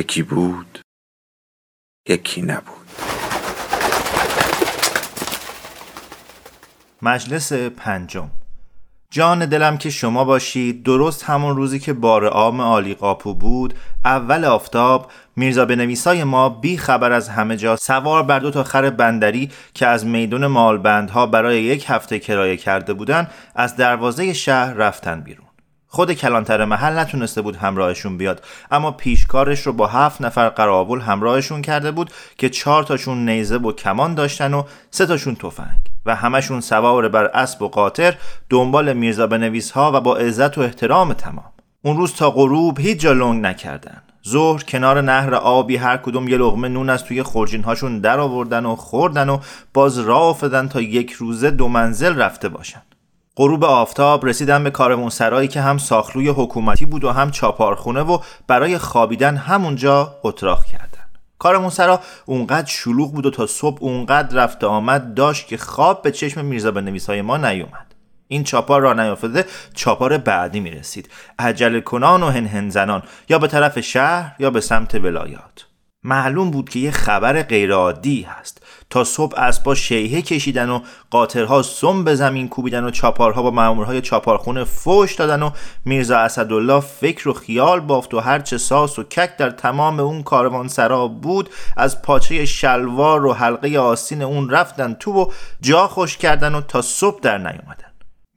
یکی بود یکی نبود. مجلس پنجم. جان دلم که شما باشید درست همون روزی که بار عام عالی قاپو بود اول آفتاب میرزا بنویسای ما بی خبر از همه جا سوار بر دو تا خر بندری که از میدون مالبندها برای یک هفته کرایه کرده بودن از دروازه شهر رفتن بیرون. خود کلانتر محل نتونسته بود همراهشون بیاد. اما پیشکارش رو با هفت نفر قرابل همراهشون کرده بود که چهار تاشون نیزه و کمان داشتن و سه تاشون تفنگ. و همشون سوار بر اسب و قاطر دنبال میرزا بنویس ها و با عزت و احترام تمام. اون روز تا غروب هیچ جا لنگ نکردن. ظهر کنار نهر آبی هر کدوم یه لغمه نون از توی خورجین هاشون در آوردن و خوردن و باز راه افتادن تا یک روزه دو منزل رفته باشن. غروب آفتاب رسیدن به کارمون سرایی که هم ساخلوی حکومتی بود و هم چاپارخونه و برای خوابیدن همونجا اتراق کردن. کارمون سرا اونقدر شلوغ بود و تا صبح اونقدر رفته آمد داشت که خواب به چشم میرزا به های ما نیومد. این چاپار را نیافتاده چاپار بعدی می‌رسید. عجل کنان و هنهن زنان یا به طرف شهر یا به سمت ولایات. معلوم بود که یه خبر غیرعادی هست. تا صبح اسبا شیهه کشیدن و قاطرها سم به زمین کوبیدن و چاپارها با مامورهای چاپارخونه فوش دادن و میرزا اسدالله فکر و خیال بافت و هرچه ساس و کک در تمام اون کاروان سرا بود از پاچه شلوار و حلقه آستین اون رفتن تو و جا خوش کردن و تا صبح در نیومدن.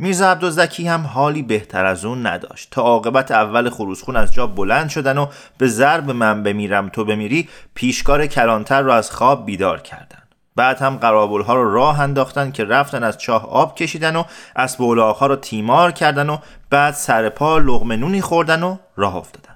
میرزا عبدالزکی هم حالی بهتر از اون نداشت. تا عاقبت اول خروسخون از جا بلند شدن و به ضرب من بمیرم تو بمیری پیشکار کلانتر رو از خواب بیدار کردن. بعد هم قرابل ها رو راه انداختن که رفتن از چاه آب کشیدن و اسب ها رو تیمار کردن و بعد سر پا لغمه نونی خوردن و راه افتادن.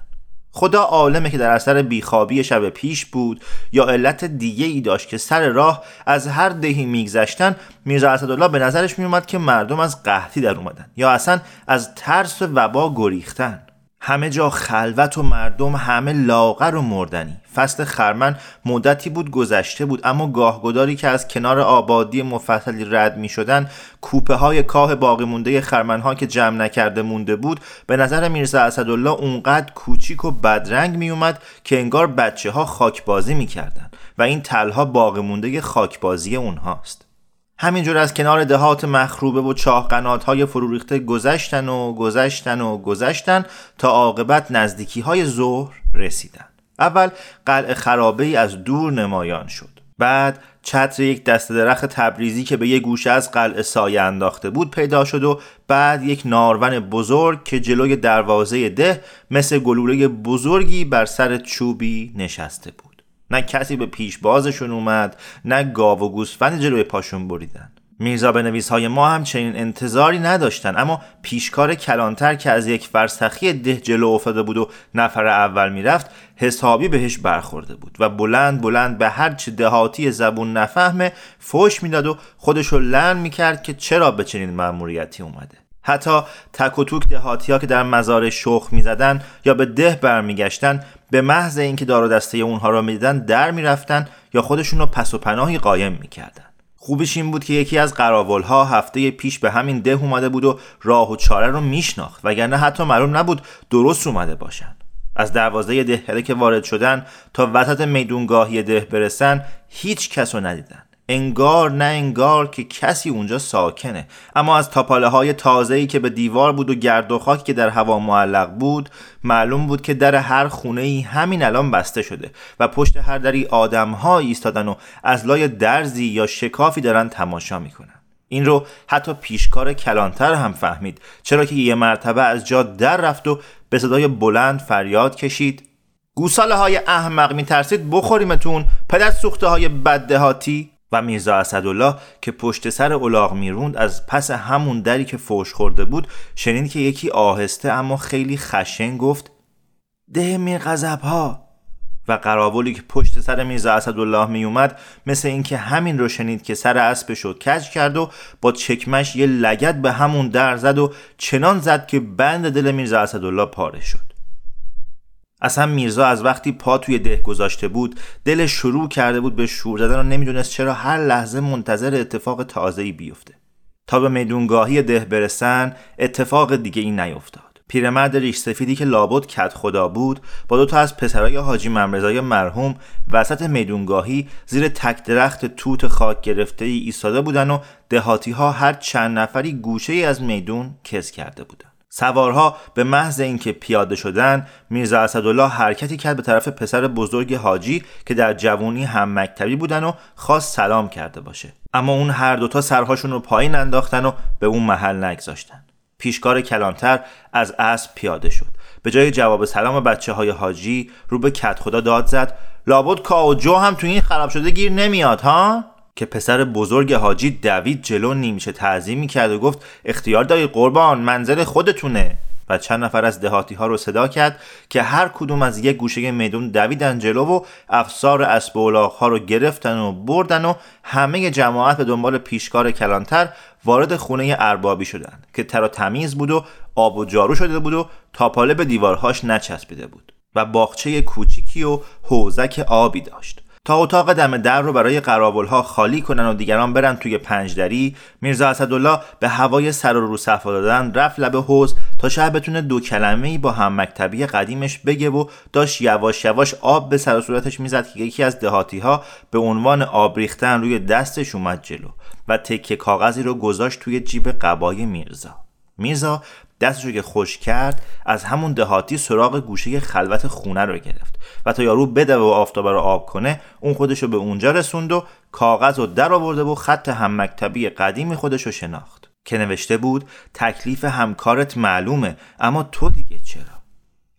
خدا عالمه که در اثر بیخوابی شب پیش بود یا علت دیگه ای داشت که سر راه از هر دهی میگذشتن میرزا اسدالله به نظرش میومد که مردم از قحطی در اومدن یا اصلا از ترس وبا گریختن. همه جا خلوت و مردم همه لاغر و مردنی. فصل خرمن مدتی بود گذشته بود اما گاهگداری که از کنار آبادی مفصلی رد می شدن کوپه های کاه باقی مونده خرمن ها که جمع نکرده مونده بود به نظر میرزا اسدالله اونقدر کوچیک و بدرنگ می اومد که انگار بچه ها خاکبازی می کردن و این تلها باقی مونده خاکبازی اونهاست. همینجور از کنار دهات مخروبه و چاه های فروریخته گذشتن و گذشتن و گذشتن تا عاقبت نزدیکی های ظهر رسیدن. اول قلعه خرابه ای از دور نمایان شد. بعد چتر یک دست درخت تبریزی که به یک گوشه از قلعه سایه انداخته بود پیدا شد و بعد یک نارون بزرگ که جلوی دروازه ده مثل گلوله بزرگی بر سر چوبی نشسته بود. نه کسی به پیش بازشون اومد نه گاو و گوسفند جلوی پاشون بریدن. میرزا به نویس های ما هم چنین انتظاری نداشتن اما پیشکار کلانتر که از یک فرسخی ده جلو افتاده بود و نفر اول می‌رفت حسابی بهش برخورده بود و بلند بلند به هر چه دهاتی زبون نفهمه فوش می‌داد و خودشو لن می‌کرد که چرا به چنین مأموریتی اومده. حتی تک و توک دهاتی ها که در مزار شخ می‌زدن یا به ده برمیگشتن به محض اینکه دار و دسته اونها را می‌دیدن در می‌رفتن یا خودشون رو پس و پناهی قایم می‌کردن. خوبش این بود که یکی از قراول ها هفته پیش به همین ده اومده بود و راه و چاره رو میشناخت وگرنه حتی معلوم نبود درست اومده باشن. از دروازه دهکده که وارد شدن تا وسط میدونگاهی ده برسن هیچ کس رو ندیدن. انگار نه انگار که کسی اونجا ساکنه. اما از تاپاله های تازه‌ای که به دیوار بود و گرد و خاک که در هوا معلق بود معلوم بود که در هر خونه ای همین الان بسته شده و پشت هر دری آدم ها ایستادن و از لای درزی یا شکافی دارن تماشا می‌کنن. این رو حتی پیشکار کلانتر هم فهمید. چرا که یه مرتبه از جا در رفت و به صدای بلند فریاد کشید گوساله های احمق میترسید بخوریمتون پدر سوخته های بددهاتی؟ و میرزا اسدالله که پشت سر الاغ می‌روند از پس همون دری که فوش خورده بود شنید که یکی آهسته اما خیلی خشن گفت ده میر ها و قراولی که پشت سر میرزا اسدالله می اومد مثل اینکه همین رو شنید که سر اسبش رو کج کرد و با چکمش یه لگت به همون در زد و چنان زد که بند دل میرزا اسدالله پاره شد. اصلا میرزا از وقتی پا توی ده گذاشته بود دلش شروع کرده بود به شور زدن و نمی‌دونست چرا هر لحظه منتظر اتفاق تازه‌ای بیفته. تا به میدونگاهی ده برسن اتفاق دیگه این نیفتاد. پیرمرد ریش سفیدی که لابد کت خدا بود با دو تا از پسرای حاجی ممرزای مرحوم وسط میدونگاهی زیر تک درخت توت خاک گرفته ای ایستاده بودن و دهاتی ها هر چند نفری گوشه ای از میدون کس کرده بودن. سوارها به محض اینکه پیاده شدن میرزا اسدالله حرکتی کرد به طرف پسر بزرگ حاجی که در جوونی هم مکتبی بودن و خواست سلام کرده باشه. اما اون هر دوتا سرهاشون رو پایین انداختن و به اون محل نگذاشتن. پیشکار کلانتر از اسب پیاده شد. به جای جواب سلام بچه های حاجی رو به کت خدا داد زد. لابد کا و جو هم تو این خراب شده گیر نمیاد ها؟ که پسر بزرگ حاجی دوید جلو نیمچه تعظیم کرد و گفت اختیار داری قربان منزل خودتونه. و چند نفر از دهاتی ها رو صدا کرد که هر کدوم از یک گوشه میدون دویدن جلو و افسار اسب ها رو گرفتن و بردن و همه جماعت به دنبال پیشکار کلانتر وارد خونه اربابی شدند که تر تمیز بود و آب و جارو شده بود و تاپاله به دیوارهاش نچسبیده بود و باغچه کوچیکی و حوزک آبی داشت. تا اتاق دم در رو برای ها خالی کنن و دیگران برن توی پنجدری میرزا اسدالله به هوای سر و رو صفا دادن رفت لب حوز تا شاید بتونه دو کلمه ای با هم مکتبی قدیمش بگه و داشت یواش یواش آب به سر و صورتش می‌زد که یکی از دهاتی ها به عنوان آب ریختن روی دستش اومد جلو و تکه کاغذی رو گذاشت توی جیب قبای میرزا. میرزا دستش رو که خوش کرد از همون دهاتی سراغ گوشه خلوت خونه رو گرفت. و تا یارو بده و آفتاب رو آب کنه اون خودش رو به اونجا رسوند و کاغذ رو در آورده و خط هم مکتبی قدیمی خودش رو شناخت. که نوشته بود تکلیف همکارت معلومه اما تو دیگه چرا؟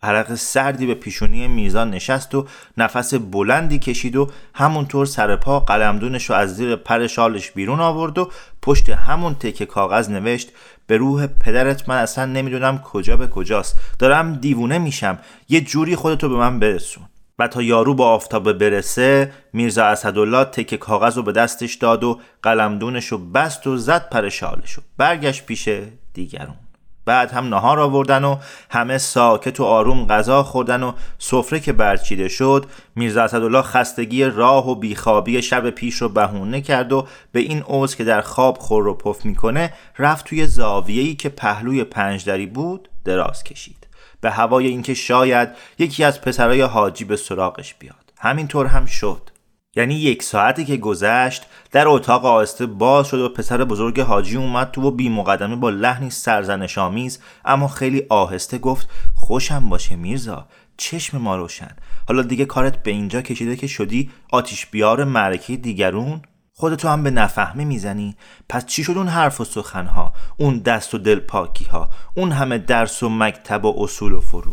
عرق سردی به پیشونی میزان نشست و نفس بلندی کشید و همونطور سر پا قلمدونش رو از زیر پر شالش بیرون آورد و پشت همون تکه کاغذ نوشت به روح پدرت من اصلا نمی‌دونم کجا به کجاست دارم دیوونه میشم یه جوری خودتو به من برسون. و تا یارو با آفتاب برسه میرزا اسدالله تکه کاغذ رو به دستش داد و قلمدونش رو بست و زد پر شالش رو برگشت پیش دیگرون. بعد هم نهار آوردن و همه ساکت و آروم غذا خوردن و سفره که برچیده شد میرزا اسدالله خستگی راه و بیخوابی شب پیش رو بهونه کرد و به این اوز که در خواب خور و پف می‌کنه رفت توی زاویه‌ای که پهلوی پنجدری بود دراز کشید. به هوای اینکه شاید یکی از پسرای حاجی به سراغش بیاد. همینطور هم شد. یعنی یک ساعتی که گذشت در اتاق آهسته باز شد و پسر بزرگ حاجی اومد تو و بی مقدمه با لحنی سرزنش آمیز اما خیلی آهسته گفت خوشم باشه میرزا چشم ما روشن. حالا دیگه کارت به اینجا کشیده که شدی آتیش بیار معرکه دیگرون؟ خودتو هم به نفهمه می‌زنی. پس چی شد اون حرف و سخنها؟ اون دست و دل پاکی ها اون همه درس و مکتب و اصول و فرو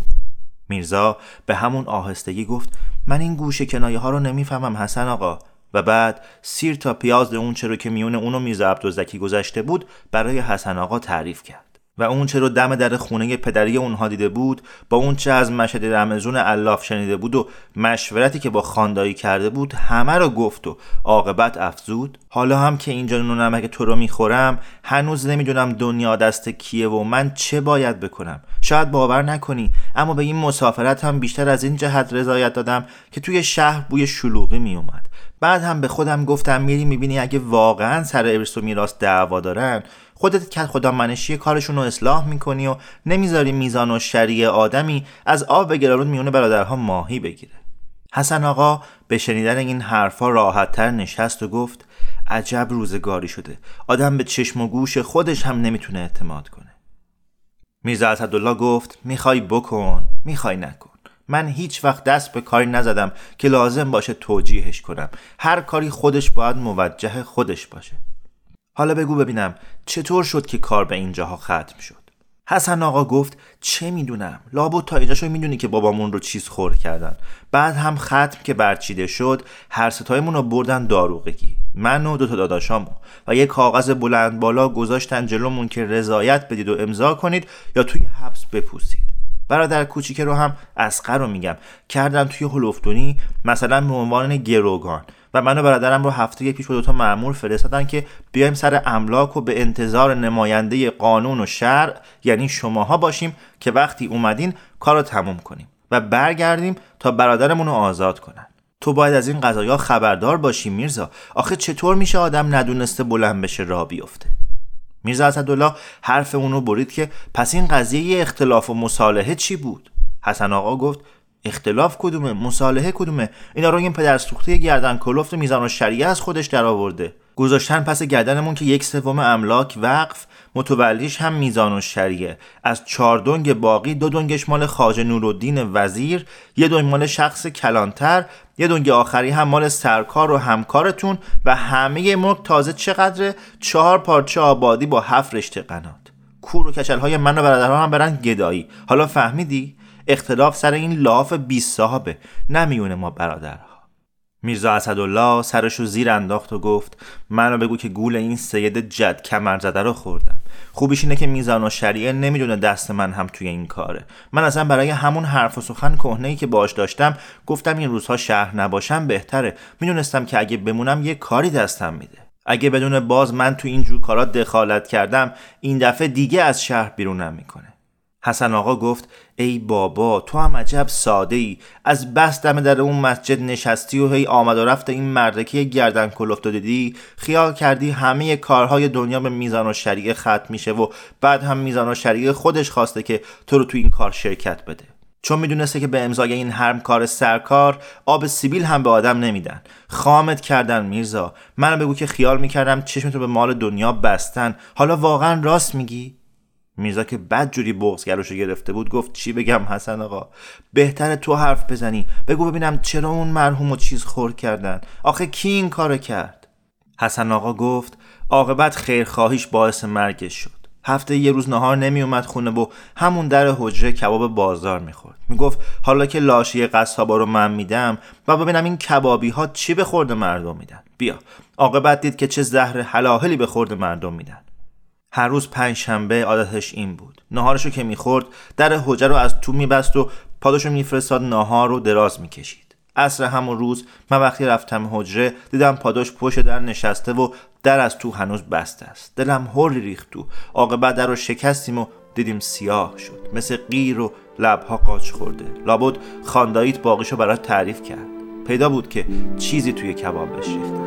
میرزا به همون آهستگی گفت من این گوشه کنایه ها رو نمی‌فهمم حسن آقا. و بعد سیر تا پیاز اون چرا که میون اونو میرزا عبدالزکی گذشته بود برای حسن آقا تعریف کرد. و اون چه رو دم در خونه پدری اونها دیده بود با اون چه از مشهد رمزون الاف شنیده بود و مشورتی که با خاندایی کرده بود همه رو گفت و عاقبت افزود. حالا هم که اینجا نون نمک تو رو می‌خورم هنوز نمی‌دونم دنیا دست کیه و من چه باید بکنم. شاید باور نکنی اما به این مسافرت هم بیشتر از این جهت رضایت دادم که توی شهر بوی شلوغی میومد. بعد هم به خودم گفتم میری می‌بینی اگه واقعا سر ارث و میراث دعوا دارن خودت که خدا منشی کارشون رو اصلاح می‌کنی و نمی‌ذاری میزان و شریع آدمی از آب گرارون میونه برادرها ماهی بگیره. حسن آقا به شنیدن این حرفا راحتتر نشست و گفت عجب روزگاری شده. آدم به چشم و گوش خودش هم نمی‌تونه اعتماد کنه. میرزا اسدالله گفت می‌خوای بکن می‌خوای نکن. من هیچ وقت دست به کاری نزدم که لازم باشه توجیهش کنم. هر کاری خودش باید موجه خودش باشه. حالا بگو ببینم چطور شد که کار به اینجاها ختم شد؟ حسن آقا گفت چه می‌دونم؟ لابد تا اینجاشو می‌دونی که بابامون رو چیز خور کردن. بعد هم ختم که برچیده شد هر ستایمون رو بردن داروغگی. من و دو تا داداشامو و یه کاغذ بلند بالا گذاشتن جلومون که رضایت بدید و امضا کنید یا توی حبس بپوسید. برادر کوچیکه رو هم اسقر رو میگم. کردن توی هلوفتونی مثلا به عنوان گروگان. و من و برادرم رو هفته پیش به دوتا معمور فرستادن که بیایم سر املاک و به انتظار نماینده قانون و شرع یعنی شماها باشیم که وقتی اومدین کار رو تموم کنیم و برگردیم تا برادرمون رو آزاد کنن. تو باید از این قضایا خبردار باشی میرزا. آخه چطور میشه آدم ندونسته بلند بشه را بیفته؟ میرزا اسدالله حرف اونو برید که پس این قضیه اختلاف و مصالحه چی بود؟ حسن آقا گفت اختلاف کدومه؟ مصالحه کدومه؟ اینا رو این پدر سوخته گردن کلفت میزان و شریعه از خودش درآورده. گذاشتن پس گردنمون که یک سوم املاک وقف متولیش هم میزان و شریعه. از چهار دنگ باقی دو دنگش مال خاج نورالدین وزیر یه دنگ مال شخص کلانتر یه دنگ آخری هم مال سرکار و همکارتون و همه ملک تازه چقدره چهار پارچه آبادی با هفت رشته قنات. کور و کچل های من و برادرها هم برن گدایی. حالا فهمیدی؟ اختلاف سر این لاف بی صاحبه نمیونه ما برادرها. میرزا اسدالله سرشو زیر انداخت و گفت منو بگو که گول این سید جد کمر زده رو خوردم. خوبیش اینه که میزان و شریعه نمی‌دونه دست من هم توی این کاره. من اصلا برای همون حرف و سخن کهنه ای که باش داشتم گفتم این روزها شهر نباشم بهتره. می‌دونستم که اگه بمونم یه کاری دستم میده. اگه بدون باز من تو این جور کارا دخالت کردم این دفعه دیگه از شهر بیرونم می‌کنه حسن آقا گفت ای بابا تو هم عجب ساده ای از بس دم در اون مسجد نشستی و هی آمد و رفت این مردکی گردن کلفت دیدی خیال کردی همه کارهای دنیا به میزان و شریعه ختم میشه و بعد هم میزان و شریعه خودش خواسته که تو رو تو این کار شرکت بده. چون می‌دونسته که به امضای این هرم کار سرکار آب سیبیل هم به آدم نمیدن. خامت کردن میرزا. من بگو که خیال می‌کردم چشمتو به مال دنیا بستن. حالا واقعا راست میگی؟ میرزا که بد جوری بغزگلوشو گرفته بود گفت چی بگم حسن آقا؟ بهتره تو حرف بزنی. بگو ببینم چرا اون مرحوم و چیز خور کردن. آخه کی این کارو کرد؟ حسن آقا گفت عاقبت خیرخواهیش باعث مرگش شد. هفته یه روز نهار نمی اومد خونه و همون در حجره کباب بازار می‌خورد. می‌گفت حالا که لاشی قصابا رو من میدم و ببینم این کبابی ها چی به خورد مردم میدن. بیا. عاقبت دید که چه زهر حلاهلی به خورد مردم میدن. هر روز پنج شنبه عادتش این بود. نهارشو که می‌خورد در حجره رو از تو میبست و پاداشو میفرستاد نهار رو دراز می‌کشید. عصر همون روز من وقتی رفتم حجره دیدم پاداش پشت در نشسته و در از تو هنوز بسته است. دلم هوری ریخت تو عاقبت در رو شکستیم و دیدیم سیاه شد. مثل قیر و لبها قاچ خورده. لابد خانداییت باقیشو برات تعریف کرد. پیدا بود که چیزی توی کبابش ریختن